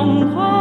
疯狂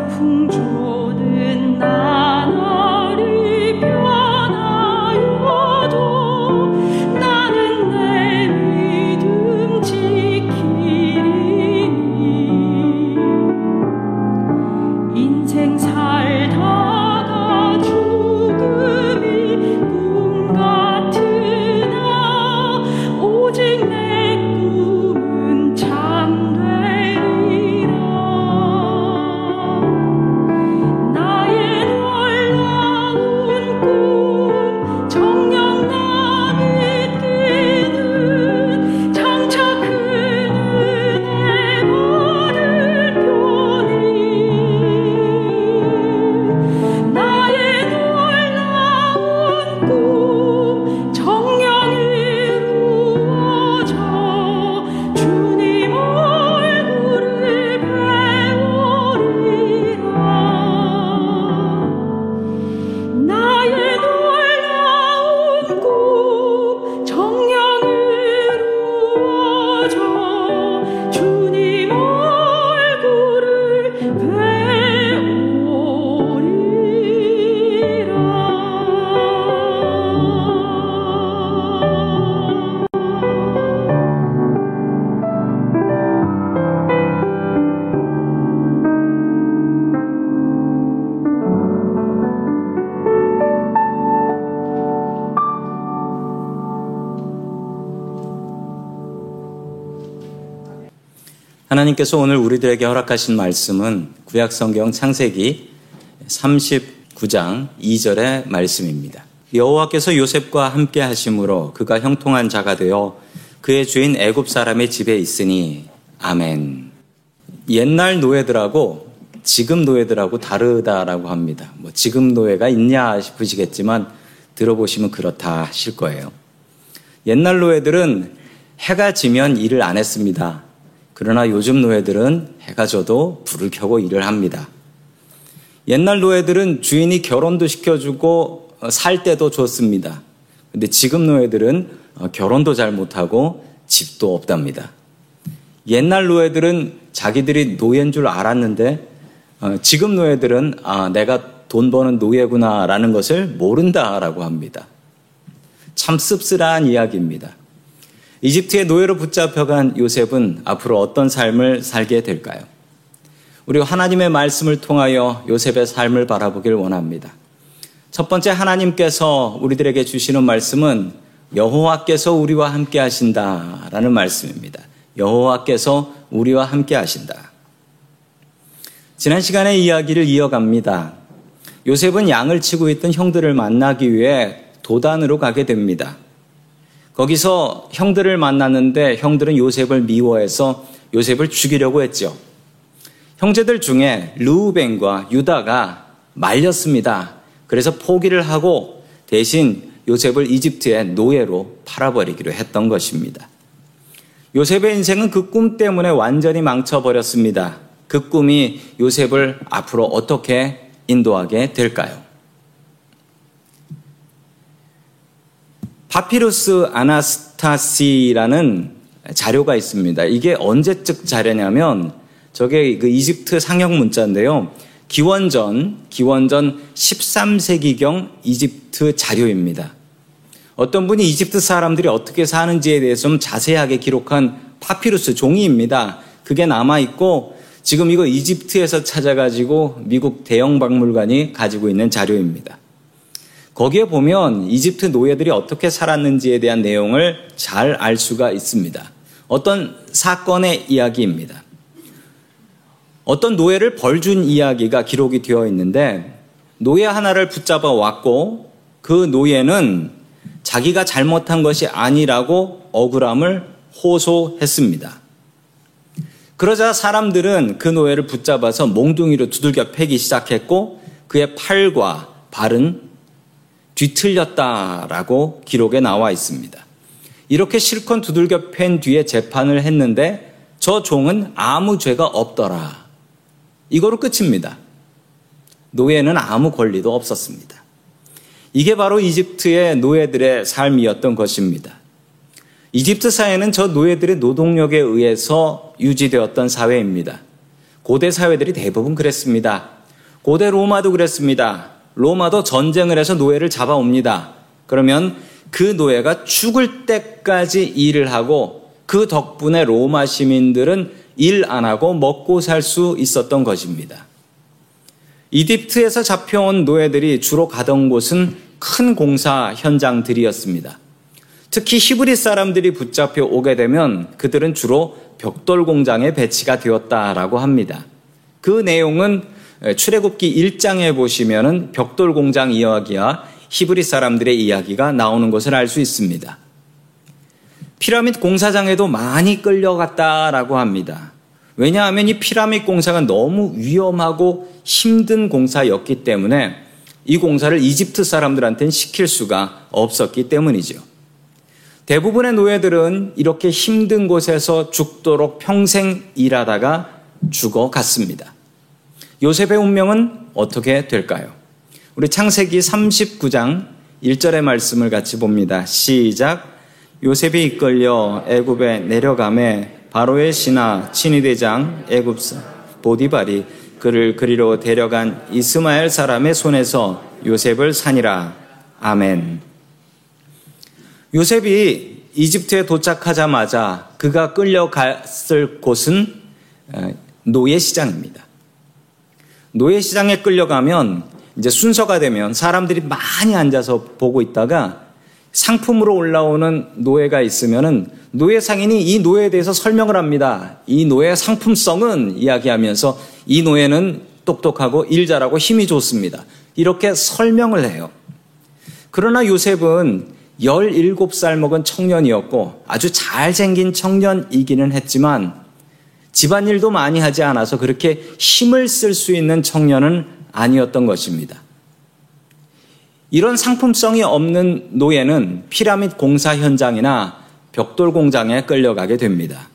空中。 하나님께서 오늘 우리들에게 허락하신 말씀은 구약성경 창세기 39장 2절의 말씀입니다. 여호와께서 요셉과 함께 하심으로 그가 형통한 자가 되어 그의 주인 애굽 사람의 집에 있으니 아멘. 옛날 노예들하고 지금 노예들하고 다르다라고 합니다. 뭐 지금 노예가 있냐 싶으시겠지만 들어보시면 그렇다 하실 거예요. 옛날 노예들은 해가 지면 일을 안 했습니다. 그러나 요즘 노예들은 해가 져도 불을 켜고 일을 합니다. 옛날 노예들은 주인이 결혼도 시켜주고 어, 살 때도 좋습니다. 근데 지금 노예들은 어, 결혼도 잘 못하고 집도 없답니다. 옛날 노예들은 자기들이 노예인 줄 알았는데 어, 지금 노예들은 아, 내가 돈 버는 노예구나라는 것을 모른다라고 합니다. 참 씁쓸한 이야기입니다. 이집트의 노예로 붙잡혀간 요셉은 앞으로 어떤 삶을 살게 될까요? 우리 하나님의 말씀을 통하여 요셉의 삶을 바라보길 원합니다. 첫 번째 하나님께서 우리들에게 주시는 말씀은 여호와께서 우리와 함께 하신다라는 말씀입니다. 여호와께서 우리와 함께 하신다. 지난 시간에 이야기를 이어갑니다. 요셉은 양을 치고 있던 형들을 만나기 위해 도단으로 가게 됩니다. 거기서 형들을 만났는데 형들은 요셉을 미워해서 요셉을 죽이려고 했죠. 형제들 중에 루벤과 유다가 말렸습니다. 그래서 포기를 하고 대신 요셉을 이집트의 노예로 팔아버리기로 했던 것입니다. 요셉의 인생은 그 꿈 때문에 완전히 망쳐버렸습니다. 그 꿈이 요셉을 앞으로 어떻게 인도하게 될까요? 파피루스 아나스타시라는 자료가 있습니다. 이게 언제적 자료냐면 저게 그 이집트 상형 문자인데요. 기원전 기원전 13세기경 이집트 자료입니다. 어떤 분이 이집트 사람들이 어떻게 사는지에 대해서 좀 자세하게 기록한 파피루스 종이입니다. 그게 남아 있고 지금 이거 이집트에서 찾아가지고 미국 대형 박물관이 가지고 있는 자료입니다. 거기에 보면 이집트 노예들이 어떻게 살았는지에 대한 내용을 잘 알 수가 있습니다. 어떤 사건의 이야기입니다. 어떤 노예를 벌준 이야기가 기록이 되어 있는데 노예 하나를 붙잡아 왔고 그 노예는 자기가 잘못한 것이 아니라고 억울함을 호소했습니다. 그러자 사람들은 그 노예를 붙잡아서 몽둥이로 두들겨 패기 시작했고 그의 팔과 발은 뒤틀렸다라고 기록에 나와 있습니다. 이렇게 실컷 두들겨 팬 뒤에 재판을 했는데 저 종은 아무 죄가 없더라. 이거로 끝입니다. 노예는 아무 권리도 없었습니다. 이게 바로 이집트의 노예들의 삶이었던 것입니다. 이집트 사회는 저 노예들의 노동력에 의해서 유지되었던 사회입니다. 고대 사회들이 대부분 그랬습니다. 고대 로마도 그랬습니다. 로마도 전쟁을 해서 노예를 잡아옵니다. 그러면 그 노예가 죽을 때까지 일을 하고 그 덕분에 로마 시민들은 일 안 하고 먹고 살 수 있었던 것입니다. 이집트에서 잡혀온 노예들이 주로 가던 곳은 큰 공사 현장들이었습니다. 특히 히브리 사람들이 붙잡혀 오게 되면 그들은 주로 벽돌 공장에 배치가 되었다라고 합니다. 그 내용은 출애굽기 1장에 보시면은 벽돌 공장 이야기와 히브리 사람들의 이야기가 나오는 것을 알 수 있습니다. 피라밋 공사장에도 많이 끌려갔다라고 합니다. 왜냐하면 이 피라밋 공사가 너무 위험하고 힘든 공사였기 때문에 이 공사를 이집트 사람들한테는 시킬 수가 없었기 때문이죠. 대부분의 노예들은 이렇게 힘든 곳에서 죽도록 평생 일하다가 죽어갔습니다. 요셉의 운명은 어떻게 될까요? 우리 창세기 39장 1절의 말씀을 같이 봅니다. 시작. 요셉이 이끌려 애굽에 내려가매 바로의 신하 친위대장 애굽사 보디발이 그를 그리로 데려간 이스마엘 사람의 손에서 요셉을 산이라. 아멘. 요셉이 이집트에 도착하자마자 그가 끌려갔을 곳은 어, 노예 시장입니다. 노예 시장에 끌려가면 이제 순서가 되면 사람들이 많이 앉아서 보고 있다가 상품으로 올라오는 노예가 있으면은 노예 상인이 이 노예에 대해서 설명을 합니다. 이 노예 상품성은 이야기하면서 이 노예는 똑똑하고 일 잘하고 힘이 좋습니다. 이렇게 설명을 해요. 그러나 요셉은 17살 먹은 청년이었고 아주 잘생긴 청년이기는 했지만 집안일도 많이 하지 않아서 그렇게 힘을 쓸 수 있는 청년은 아니었던 것입니다. 이런 상품성이 없는 노예는 피라밋 공사 현장이나 벽돌 공장에 끌려가게 됩니다.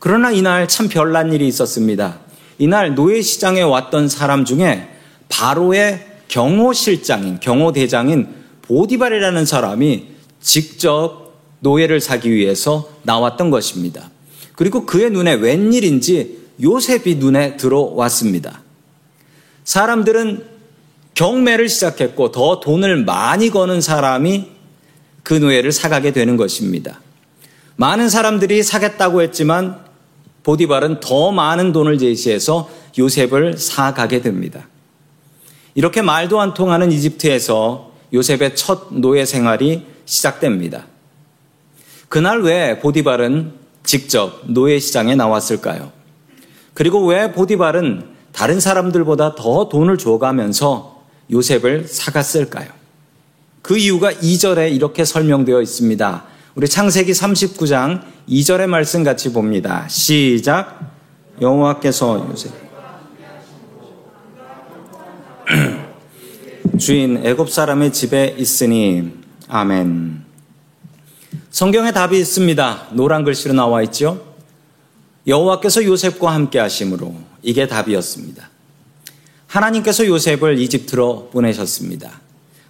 그러나 이날 참 별난 일이 있었습니다. 이날 노예 시장에 왔던 사람 중에 바로의 경호실장인 경호대장인 보디발이라는 사람이 직접 노예를 사기 위해서 나왔던 것입니다. 그리고 그의 눈에 웬일인지 요셉이 눈에 들어왔습니다. 사람들은 경매를 시작했고 더 돈을 많이 거는 사람이 그 노예를 사가게 되는 것입니다. 많은 사람들이 사겠다고 했지만 보디발은 더 많은 돈을 제시해서 요셉을 사가게 됩니다. 이렇게 말도 안 통하는 이집트에서 요셉의 첫 노예 생활이 시작됩니다. 그날 왜 보디발은 직접 노예 시장에 나왔을까요? 그리고 왜 보디발은 다른 사람들보다 더 돈을 줘가면서 요셉을 사갔을까요? 그 이유가 2절에 이렇게 설명되어 있습니다. 우리 창세기 39장 2절의 말씀 같이 봅니다. 시작. 여호와께서 요셉 주인 애굽 사람의 집에 있으니 아멘. 성경에 답이 있습니다. 노란 글씨로 나와 있죠. 여호와께서 요셉과 함께 하심으로 이게 답이었습니다. 하나님께서 요셉을 이집트로 보내셨습니다.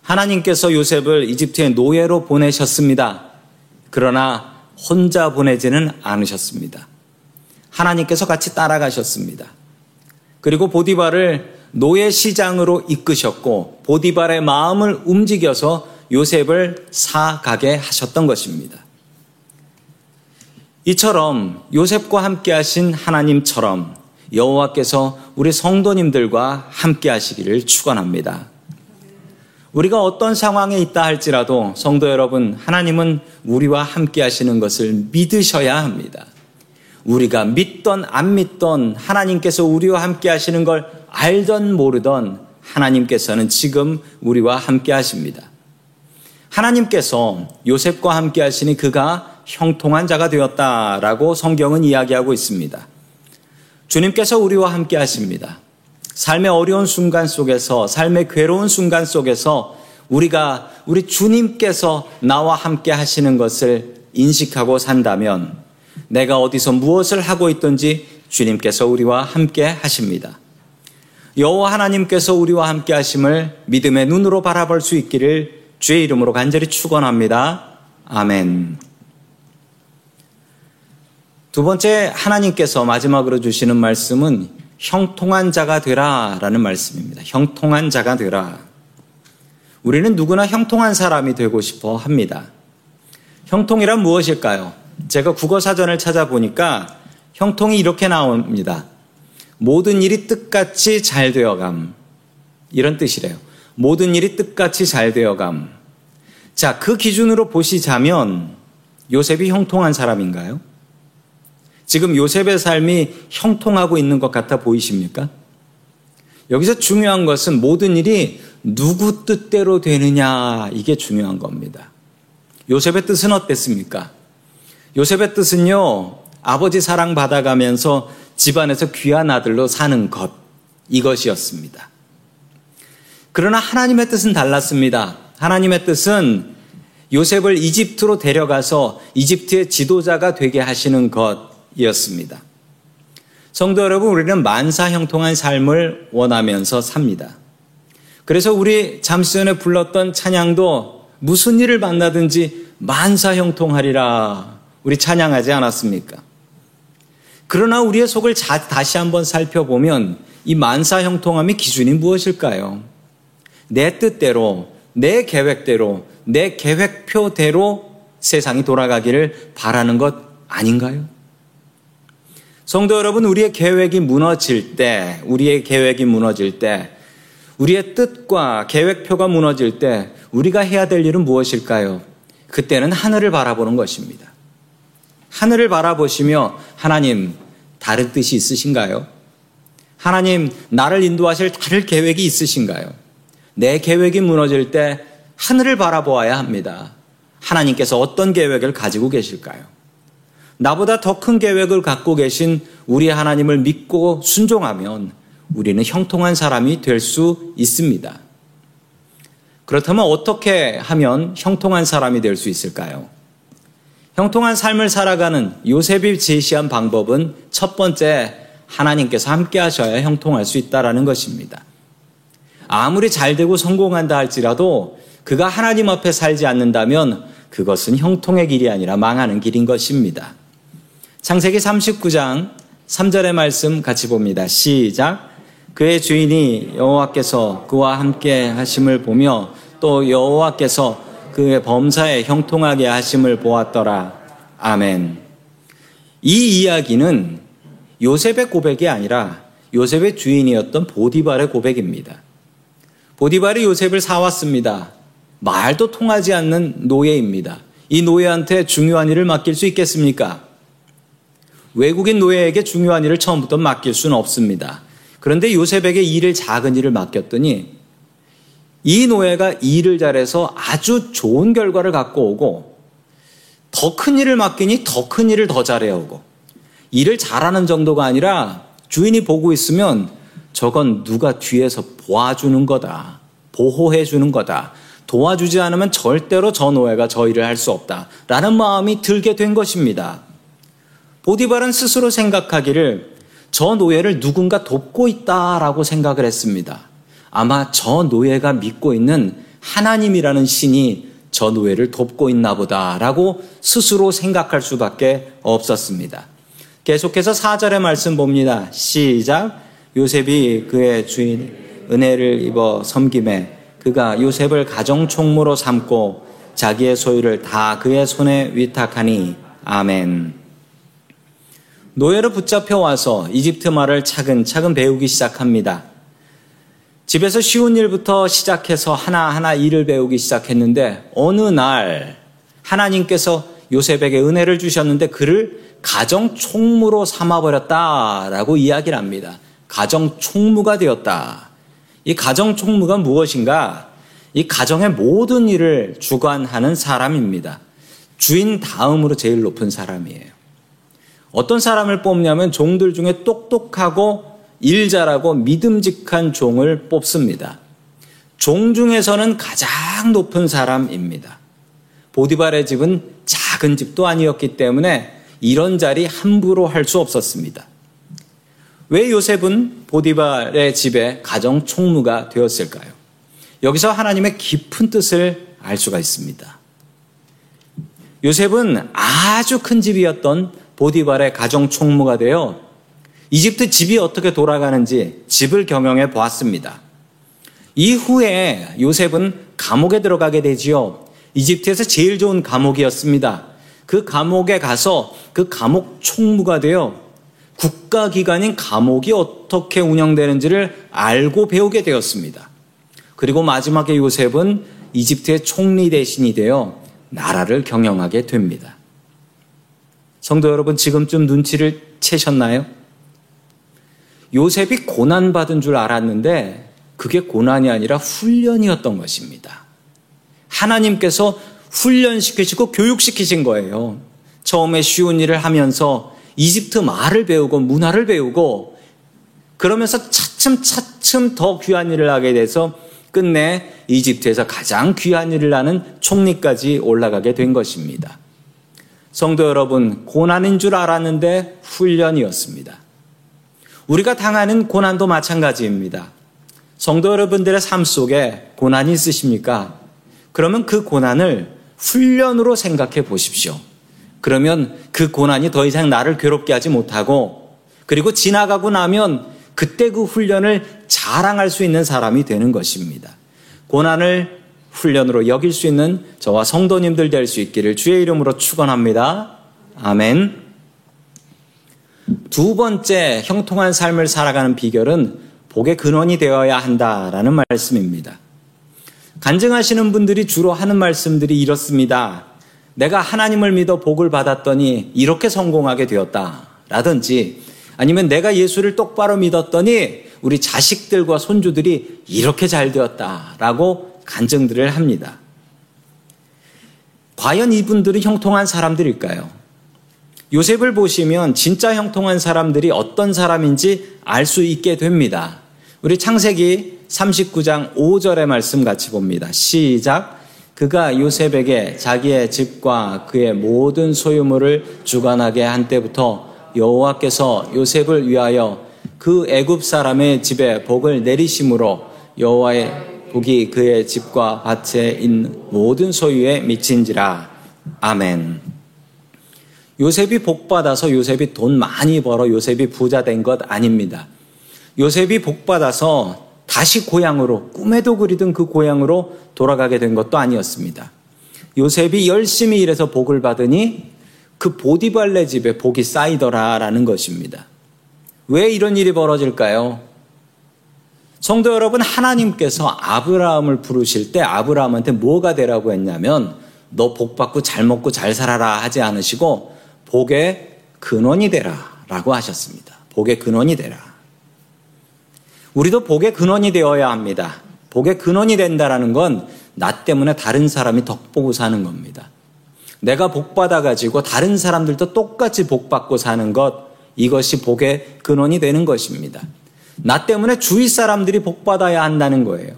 하나님께서 요셉을 이집트의 노예로 보내셨습니다. 그러나 혼자 보내지는 않으셨습니다. 하나님께서 같이 따라가셨습니다. 그리고 보디발을 노예 시장으로 이끄셨고 보디발의 마음을 움직여서 요셉을 사가게 하셨던 것입니다. 이처럼 요셉과 함께 하신 하나님처럼 여호와께서 우리 성도님들과 함께 하시기를 축원합니다. 우리가 어떤 상황에 있다 할지라도 성도 여러분, 하나님은 우리와 함께 하시는 것을 믿으셔야 합니다. 우리가 믿던 안 믿던 하나님께서 우리와 함께 하시는 걸 알던 모르던 하나님께서는 지금 우리와 함께 하십니다. 하나님께서 요셉과 함께 하시니 그가 형통한 자가 되었다라고 성경은 이야기하고 있습니다. 주님께서 우리와 함께 하십니다. 삶의 어려운 순간 속에서, 삶의 괴로운 순간 속에서 우리가 우리 주님께서 나와 함께 하시는 것을 인식하고 산다면 내가 어디서 무엇을 하고 있든지 주님께서 우리와 함께 하십니다. 여호와 하나님께서 우리와 함께 하심을 믿음의 눈으로 바라볼 수 있기를 주의 이름으로 간절히 축원합니다. 아멘. 두 번째 하나님께서 마지막으로 주시는 말씀은 형통한 자가 되라라는 말씀입니다. 형통한 자가 되라. 우리는 누구나 형통한 사람이 되고 싶어 합니다. 형통이란 무엇일까요? 제가 국어 사전을 찾아보니까 형통이 이렇게 나옵니다. 모든 일이 뜻같이 잘 되어감. 이런 뜻이래요. 모든 일이 뜻같이 잘 되어감. 자, 그 기준으로 보시자면 요셉이 형통한 사람인가요? 지금 요셉의 삶이 형통하고 있는 것 같아 보이십니까? 여기서 중요한 것은 모든 일이 누구 뜻대로 되느냐, 이게 중요한 겁니다. 요셉의 뜻은 어땠습니까? 요셉의 뜻은요, 아버지 사랑 받아가면서 집안에서 귀한 아들로 사는 것, 이것이었습니다. 그러나 하나님의 뜻은 달랐습니다. 하나님의 뜻은 요셉을 이집트로 데려가서 이집트의 지도자가 되게 하시는 것이었습니다. 성도 여러분, 우리는 만사 형통한 삶을 원하면서 삽니다. 그래서 우리 잠시 전에 불렀던 찬양도 무슨 일을 만나든지 만사 형통하리라 우리 찬양하지 않았습니까? 그러나 우리의 속을 다시 한번 살펴보면 이 만사 형통함의 기준이 무엇일까요? 내 뜻대로, 내 계획대로, 내 계획표대로 세상이 돌아가기를 바라는 것 아닌가요? 성도 여러분, 우리의 계획이 무너질 때, 우리의 계획이 무너질 때, 우리의 뜻과 계획표가 무너질 때, 우리가 해야 될 일은 무엇일까요? 그때는 하늘을 바라보는 것입니다. 하늘을 바라보시며, 하나님, 다른 뜻이 있으신가요? 하나님, 나를 인도하실 다른 계획이 있으신가요? 내 계획이 무너질 때 하늘을 바라보아야 합니다. 하나님께서 어떤 계획을 가지고 계실까요? 나보다 더 큰 계획을 갖고 계신 우리 하나님을 믿고 순종하면 우리는 형통한 사람이 될 수 있습니다. 그렇다면 어떻게 하면 형통한 사람이 될 수 있을까요? 형통한 삶을 살아가는 요셉이 제시한 방법은 첫 번째 하나님께서 함께 하셔야 형통할 수 있다라는 것입니다. 아무리 잘 되고 성공한다 할지라도 그가 하나님 앞에 살지 않는다면 그것은 형통의 길이 아니라 망하는 길인 것입니다. 창세기 39장 3절의 말씀 같이 봅니다. 시작. 그의 주인이 여호와께서 그와 함께 하심을 보며 또 여호와께서 그의 범사에 형통하게 하심을 보았더라. 아멘. 이 이야기는 요셉의 고백이 아니라 요셉의 주인이었던 보디발의 고백입니다. 보디발이 요셉을 사왔습니다. 말도 통하지 않는 노예입니다. 이 노예한테 중요한 일을 맡길 수 있겠습니까? 외국인 노예에게 중요한 일을 처음부터 맡길 수는 없습니다. 그런데 요셉에게 일을 작은 일을 맡겼더니 이 노예가 일을 잘해서 아주 좋은 결과를 갖고 오고 더 큰 일을 맡기니 더 큰 일을 더 잘해오고 일을 잘하는 정도가 아니라 주인이 보고 있으면 저건 누가 뒤에서 도와주는 거다. 보호해 주는 거다. 도와주지 않으면 절대로 저 노예가 저 일을 할 수 없다. 라는 마음이 들게 된 것입니다. 보디발은 스스로 생각하기를 저 노예를 누군가 돕고 있다라고 생각을 했습니다. 아마 저 노예가 믿고 있는 하나님이라는 신이 저 노예를 돕고 있나 보다라고 스스로 생각할 수밖에 없었습니다. 계속해서 4절의 말씀 봅니다. 시작. 요셉이 그의 주인 은혜를 입어 섬김에 그가 요셉을 가정 총무로 삼고 자기의 소유를 다 그의 손에 위탁하니 아멘. 노예로 붙잡혀 와서 이집트 말을 차근차근 배우기 시작합니다. 집에서 쉬운 일부터 시작해서 하나하나 일을 배우기 시작했는데 어느 날 하나님께서 요셉에게 은혜를 주셨는데 그를 가정 총무로 삼아버렸다라고 이야기를 합니다. 가정 총무가 되었다. 이 가정 총무가 무엇인가? 이 가정의 모든 일을 주관하는 사람입니다. 주인 다음으로 제일 높은 사람이에요. 어떤 사람을 뽑냐면 종들 중에 똑똑하고 일 잘하고 믿음직한 종을 뽑습니다. 종 중에서는 가장 높은 사람입니다. 보디발의 집은 작은 집도 아니었기 때문에 이런 자리 함부로 할 수 없었습니다. 왜 요셉은 보디발의 집에 가정 총무가 되었을까요? 여기서 하나님의 깊은 뜻을 알 수가 있습니다. 요셉은 아주 큰 집이었던 보디발의 가정 총무가 되어 이집트 집이 어떻게 돌아가는지 집을 경영해 보았습니다. 이후에 요셉은 감옥에 들어가게 되지요. 이집트에서 제일 좋은 감옥이었습니다. 그 감옥에 가서 그 감옥 총무가 되어 국가기관인 감옥이 어떻게 운영되는지를 알고 배우게 되었습니다. 그리고 마지막에 요셉은 이집트의 총리 대신이 되어 나라를 경영하게 됩니다. 성도 여러분, 지금쯤 눈치를 채셨나요? 요셉이 고난받은 줄 알았는데 그게 고난이 아니라 훈련이었던 것입니다. 하나님께서 훈련시키시고 교육시키신 거예요. 처음에 쉬운 일을 하면서 이집트 말을 배우고 문화를 배우고 그러면서 차츰 차츰 더 귀한 일을 하게 돼서 끝내 이집트에서 가장 귀한 일을 하는 총리까지 올라가게 된 것입니다. 성도 여러분, 고난인 줄 알았는데 훈련이었습니다. 우리가 당하는 고난도 마찬가지입니다. 성도 여러분들의 삶 속에 고난이 있으십니까? 그러면 그 고난을 훈련으로 생각해 보십시오. 그러면 그 고난이 더 이상 나를 괴롭게 하지 못하고 그리고 지나가고 나면 그때 그 훈련을 자랑할 수 있는 사람이 되는 것입니다. 고난을 훈련으로 여길 수 있는 저와 성도님들 될 수 있기를 주의 이름으로 축원합니다. 아멘. 두 번째 형통한 삶을 살아가는 비결은 복의 근원이 되어야 한다라는 말씀입니다. 간증하시는 분들이 주로 하는 말씀들이 이렇습니다. 내가 하나님을 믿어 복을 받았더니 이렇게 성공하게 되었다. 라든지 아니면 내가 예수를 똑바로 믿었더니 우리 자식들과 손주들이 이렇게 잘 되었다. 라고 간증들을 합니다. 과연 이분들이 형통한 사람들일까요? 요셉을 보시면 진짜 형통한 사람들이 어떤 사람인지 알 수 있게 됩니다. 우리 창세기 39장 5절의 말씀 같이 봅니다. 시작. 그가 요셉에게 자기의 집과 그의 모든 소유물을 주관하게 한 때부터 여호와께서 요셉을 위하여 그 애굽 사람의 집에 복을 내리심으로 여호와의 복이 그의 집과 밭에 있는 모든 소유에 미친지라. 아멘. 요셉이 복 받아서 요셉이 돈 많이 벌어 요셉이 부자 된 것 아닙니다. 요셉이 복 받아서 다시 고향으로 꿈에도 그리던 그 고향으로 돌아가게 된 것도 아니었습니다. 요셉이 열심히 일해서 복을 받으니 그 보디발레 집에 복이 쌓이더라라는 것입니다. 왜 이런 일이 벌어질까요? 성도 여러분, 하나님께서 아브라함을 부르실 때 아브라함한테 뭐가 되라고 했냐면 너 복 받고 잘 먹고 잘 살아라 하지 않으시고 복의 근원이 되라 라고 하셨습니다. 복의 근원이 되라. 우리도 복의 근원이 되어야 합니다. 복의 근원이 된다라는 건 나 때문에 다른 사람이 덕보고 사는 겁니다. 내가 복 받아가지고 다른 사람들도 똑같이 복 받고 사는 것, 이것이 복의 근원이 되는 것입니다. 나 때문에 주위 사람들이 복 받아야 한다는 거예요.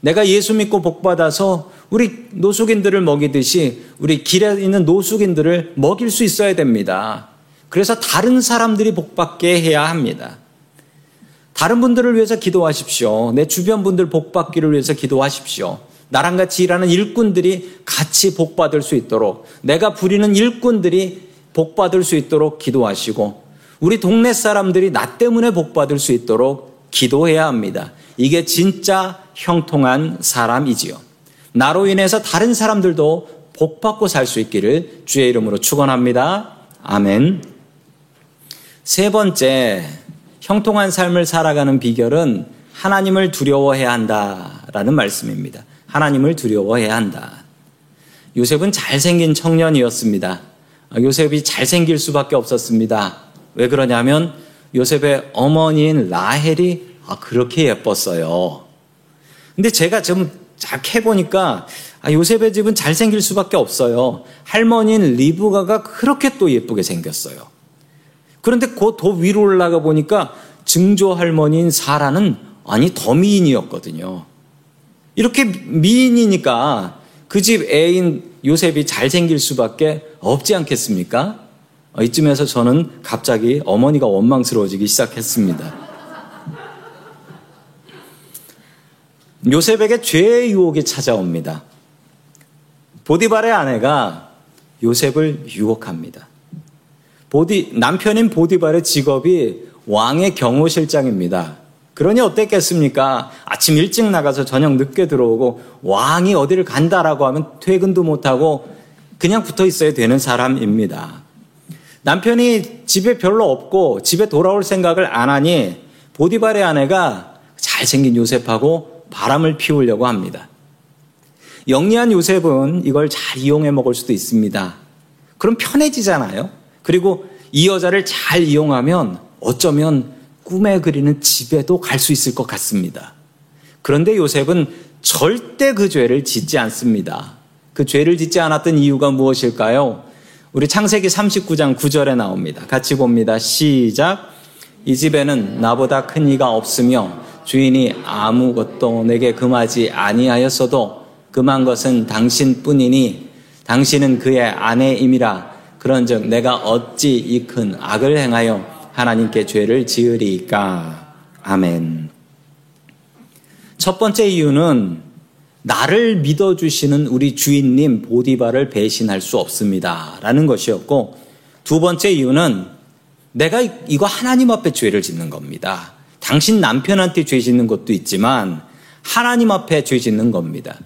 내가 예수 믿고 복 받아서 우리 노숙인들을 먹이듯이 우리 길에 있는 노숙인들을 먹일 수 있어야 됩니다. 그래서 다른 사람들이 복 받게 해야 합니다. 다른 분들을 위해서 기도하십시오. 내 주변 분들 복 받기를 위해서 기도하십시오. 나랑 같이 일하는 일꾼들이 같이 복 받을 수 있도록 내가 부리는 일꾼들이 복 받을 수 있도록 기도하시고 우리 동네 사람들이 나 때문에 복 받을 수 있도록 기도해야 합니다. 이게 진짜 형통한 사람이지요. 나로 인해서 다른 사람들도 복 받고 살 수 있기를 주의 이름으로 축원합니다. 아멘. 세 번째, 형통한 삶을 살아가는 비결은 하나님을 두려워해야 한다라는 말씀입니다. 하나님을 두려워해야 한다. 요셉은 잘생긴 청년이었습니다. 요셉이 잘생길 수밖에 없었습니다. 왜 그러냐면 요셉의 어머니인 라헬이 그렇게 예뻤어요. 근데 제가 좀잘 해보니까 요셉의 집은 잘생길 수밖에 없어요. 할머니인 리브가가 그렇게 또 예쁘게 생겼어요. 그런데 그 더 위로 올라가 보니까 증조 할머니인 사라는 아니 더 미인이었거든요. 이렇게 미인이니까 그 집 애인 요셉이 잘생길 수밖에 없지 않겠습니까? 어, 이쯤에서 저는 갑자기 어머니가 원망스러워지기 시작했습니다. 요셉에게 죄의 유혹이 찾아옵니다. 보디발의 아내가 요셉을 유혹합니다. 보디, 남편인 보디발의 직업이 왕의 경호실장입니다. 그러니 어땠겠습니까? 아침 일찍 나가서 저녁 늦게 들어오고 왕이 어디를 간다라고 하면 퇴근도 못하고 그냥 붙어 있어야 되는 사람입니다. 남편이 집에 별로 없고 집에 돌아올 생각을 안 하니 보디발의 아내가 잘생긴 요셉하고 바람을 피우려고 합니다. 영리한 요셉은 이걸 잘 이용해 먹을 수도 있습니다. 그럼 편해지잖아요. 그리고 이 여자를 잘 이용하면 어쩌면 꿈에 그리는 집에도 갈 수 있을 것 같습니다. 그런데 요셉은 절대 그 죄를 짓지 않습니다. 그 죄를 짓지 않았던 이유가 무엇일까요? 우리 창세기 39장 9절에 나옵니다. 같이 봅니다. 시작. 이 집에는 나보다 큰 이가 없으며 주인이 아무것도 내게 금하지 아니하였어도 금한 것은 당신뿐이니 당신은 그의 아내임이라 그런즉 내가 어찌 이 큰 악을 행하여 하나님께 죄를 지으리까 아멘. 첫 번째 이유는 나를 믿어주시는 우리 주인님 보디바를 배신할 수 없습니다. 라는 것이었고, 두 번째 이유는 내가 이거 하나님 앞에 죄를 짓는 겁니다. 당신 남편한테 죄 짓는 것도 있지만, 하나님 앞에 죄 짓는 겁니다.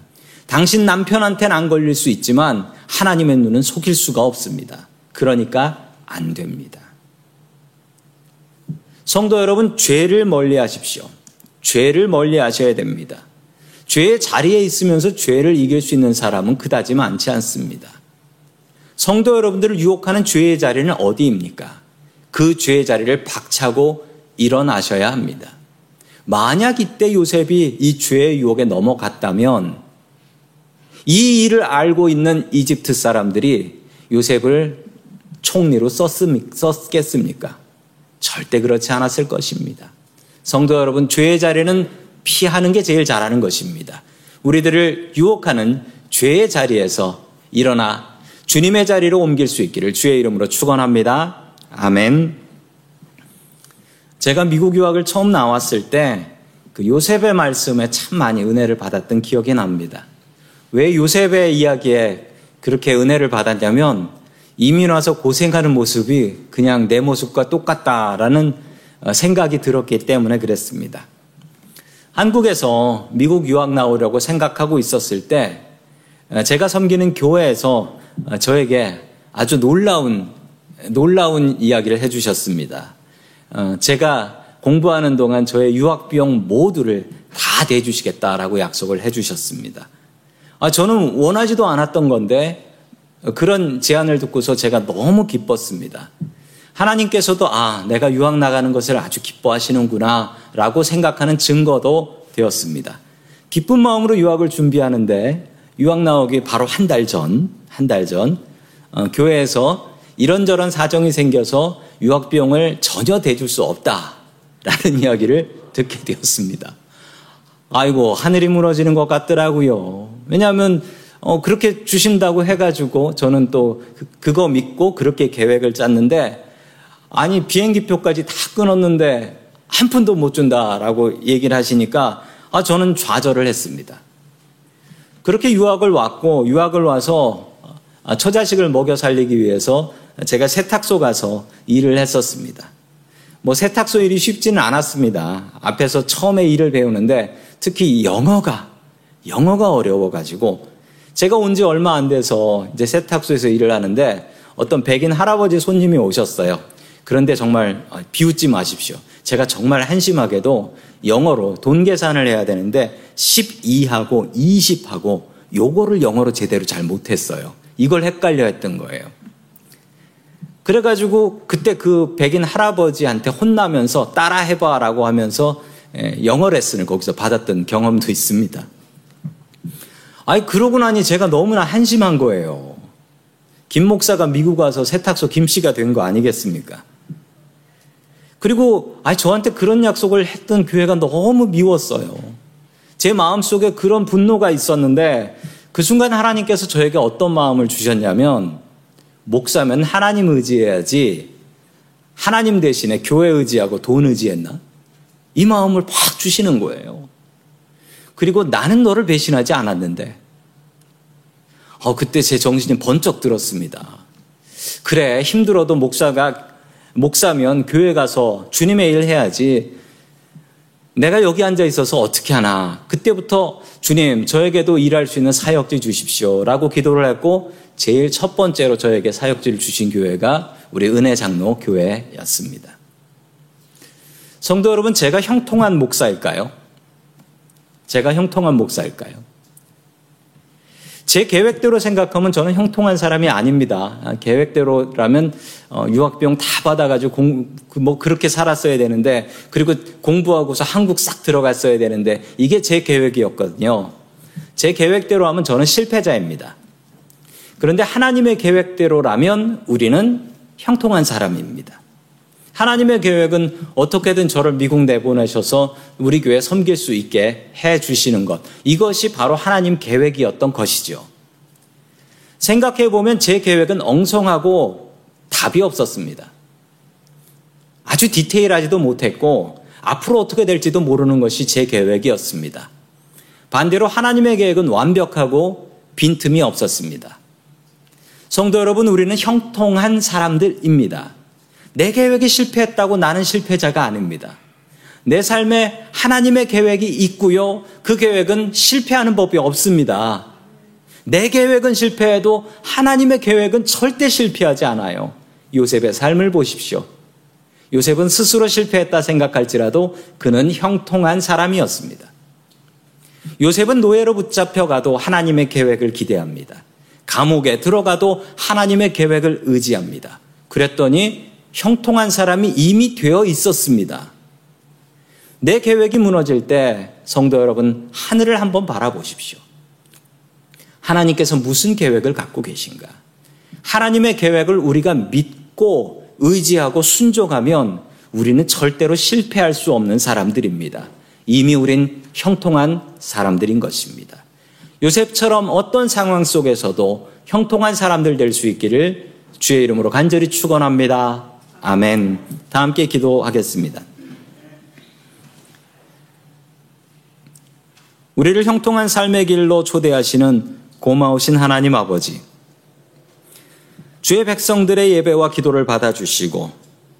당신 남편한테는 안 걸릴 수 있지만, 하나님의 눈은 속일 수가 없습니다. 그러니까 안 됩니다. 성도 여러분, 죄를 멀리 하십시오. 죄를 멀리 하셔야 됩니다. 죄의 자리에 있으면서 죄를 이길 수 있는 사람은 그다지 많지 않습니다. 성도 여러분들을 유혹하는 죄의 자리는 어디입니까? 그 죄의 자리를 박차고 일어나셔야 합니다. 만약 이때 요셉이 이 죄의 유혹에 넘어갔다면 이 일을 알고 있는 이집트 사람들이 요셉을 총리로 썼겠습니까? 절대 그렇지 않았을 것입니다. 성도 여러분, 죄의 자리는 피하는 게 제일 잘하는 것입니다. 우리들을 유혹하는 죄의 자리에서 일어나 주님의 자리로 옮길 수 있기를 주의 이름으로 축원합니다. 아멘. 제가 미국 유학을 처음 나왔을 때 그 요셉의 말씀에 참 많이 은혜를 받았던 기억이 납니다. 왜 요셉의 이야기에 그렇게 은혜를 받았냐면 이민 와서 고생하는 모습이 그냥 내 모습과 똑같다라는 생각이 들었기 때문에 그랬습니다. 한국에서 미국 유학 나오려고 생각하고 있었을 때 제가 섬기는 교회에서 저에게 아주 놀라운 놀라운 이야기를 해주셨습니다. 어, 제가 공부하는 동안 저의 유학 비용 모두를 다 대주시겠다라고 약속을 해주셨습니다. 아, 저는 원하지도 않았던 건데 그런 제안을 듣고서 제가 너무 기뻤습니다. 하나님께서도 아, 내가 유학 나가는 것을 아주 기뻐하시는구나 라고 생각하는 증거도 되었습니다. 기쁜 마음으로 유학을 준비하는데 유학 나오기 바로 한 달 전, 한 달 전, 어, 교회에서 이런저런 사정이 생겨서 유학 비용을 전혀 대줄 수 없다라는 이야기를 듣게 되었습니다. 아이고, 하늘이 무너지는 것 같더라고요. 왜냐하면 어, 그렇게 주신다고 해가지고 저는 또 그, 그거 믿고 그렇게 계획을 짰는데 아니 비행기표까지 다 끊었는데 한 푼도 못 준다라고 얘기를 하시니까 아 저는 좌절을 했습니다. 그렇게 유학을 왔고 유학을 와서 아, 처자식을 먹여 살리기 위해서 제가 세탁소 가서 일을 했었습니다. 뭐 세탁소 일이 쉽지는 않았습니다. 앞에서 처음에 일을 배우는데 특히 영어가 영어가 어려워가지고 제가 온 지 얼마 안 돼서 이제 세탁소에서 일을 하는데 어떤 백인 할아버지 손님이 오셨어요. 그런데 정말 아, 비웃지 마십시오. 제가 정말 한심하게도 영어로 돈 계산을 해야 되는데 12하고 20하고 요거를 영어로 제대로 잘 못했어요. 이걸 헷갈려 했던 거예요. 그래가지고 그때 그 백인 할아버지한테 혼나면서 따라 해봐라고 하면서 예, 영어 레슨을 거기서 받았던 경험도 있습니다. 아니, 그러고 나니 제가 너무나 한심한 거예요. 김 목사가 미국 와서 세탁소 김 씨가 된 거 아니겠습니까? 그리고 아니 저한테 그런 약속을 했던 교회가 너무 미웠어요. 제 마음속에 그런 분노가 있었는데 그 순간 하나님께서 저에게 어떤 마음을 주셨냐면 목사면 하나님 의지해야지 하나님 대신에 교회 의지하고 돈 의지했나? 이 마음을 팍 주시는 거예요. 그리고 나는 너를 배신하지 않았는데 어, 그때 제 정신이 번쩍 들었습니다. 그래, 힘들어도 목사가 목사면 교회 가서 주님의 일 해야지. 내가 여기 앉아 있어서 어떻게 하나. 그때부터 주님, 저에게도 일할 수 있는 사역지 주십시오. 라고 기도를 했고, 제일 첫 번째로 저에게 사역지를 주신 교회가 우리 은혜 장로 교회였습니다. 성도 여러분, 제가 형통한 목사일까요? 제가 형통한 목사일까요? 제 계획대로 생각하면 저는 형통한 사람이 아닙니다. 아, 계획대로라면 어, 유학비용 다 받아가지고 공, 그뭐 그렇게 살았어야 되는데 그리고 공부하고서 한국 싹 들어갔어야 되는데 이게 제 계획이었거든요. 제 계획대로 하면 저는 실패자입니다. 그런데 하나님의 계획대로라면 우리는 형통한 사람입니다. 하나님의 계획은 어떻게든 저를 미국 내보내셔서 우리 교회 섬길 수 있게 해 주시는 것. 이것이 바로 하나님 계획이었던 것이죠. 생각해 보면 제 계획은 엉성하고 답이 없었습니다. 아주 디테일하지도 못했고 앞으로 어떻게 될지도 모르는 것이 제 계획이었습니다. 반대로 하나님의 계획은 완벽하고 빈틈이 없었습니다. 성도 여러분, 우리는 형통한 사람들입니다. 내 계획이 실패했다고 나는 실패자가 아닙니다. 내 삶에 하나님의 계획이 있고요. 그 계획은 실패하는 법이 없습니다. 내 계획은 실패해도 하나님의 계획은 절대 실패하지 않아요. 요셉의 삶을 보십시오. 요셉은 스스로 실패했다 생각할지라도 그는 형통한 사람이었습니다. 요셉은 노예로 붙잡혀가도 하나님의 계획을 기대합니다. 감옥에 들어가도 하나님의 계획을 의지합니다. 그랬더니 형통한 사람이 이미 되어 있었습니다. 내 계획이 무너질 때 성도 여러분 하늘을 한번 바라보십시오. 하나님께서 무슨 계획을 갖고 계신가? 하나님의 계획을 우리가 믿고 의지하고 순종하면 우리는 절대로 실패할 수 없는 사람들입니다. 이미 우린 형통한 사람들인 것입니다. 요셉처럼 어떤 상황 속에서도 형통한 사람들 될 수 있기를 주의 이름으로 간절히 축원합니다. 아멘. 다 함께 기도하겠습니다. 우리를 형통한 삶의 길로 초대하시는 고마우신 하나님 아버지. 주의 백성들의 예배와 기도를 받아주시고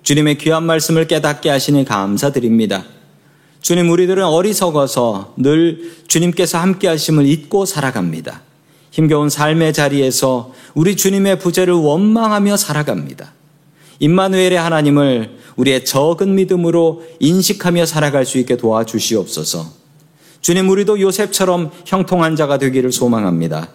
주님의 귀한 말씀을 깨닫게 하시니 감사드립니다. 주님, 우리들은 어리석어서 늘 주님께서 함께 하심을 잊고 살아갑니다. 힘겨운 삶의 자리에서 우리 주님의 부재를 원망하며 살아갑니다. 임마누엘의 하나님을 우리의 적은 믿음으로 인식하며 살아갈 수 있게 도와주시옵소서. 주님, 우리도 요셉처럼 형통한 자가 되기를 소망합니다.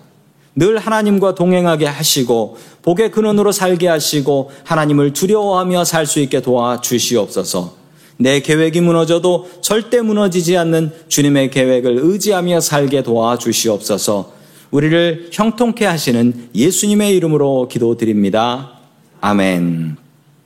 늘 하나님과 동행하게 하시고 복의 근원으로 살게 하시고 하나님을 두려워하며 살 수 있게 도와주시옵소서. 내 계획이 무너져도 절대 무너지지 않는 주님의 계획을 의지하며 살게 도와주시옵소서. 우리를 형통케 하시는 예수님의 이름으로 기도드립니다. 아멘.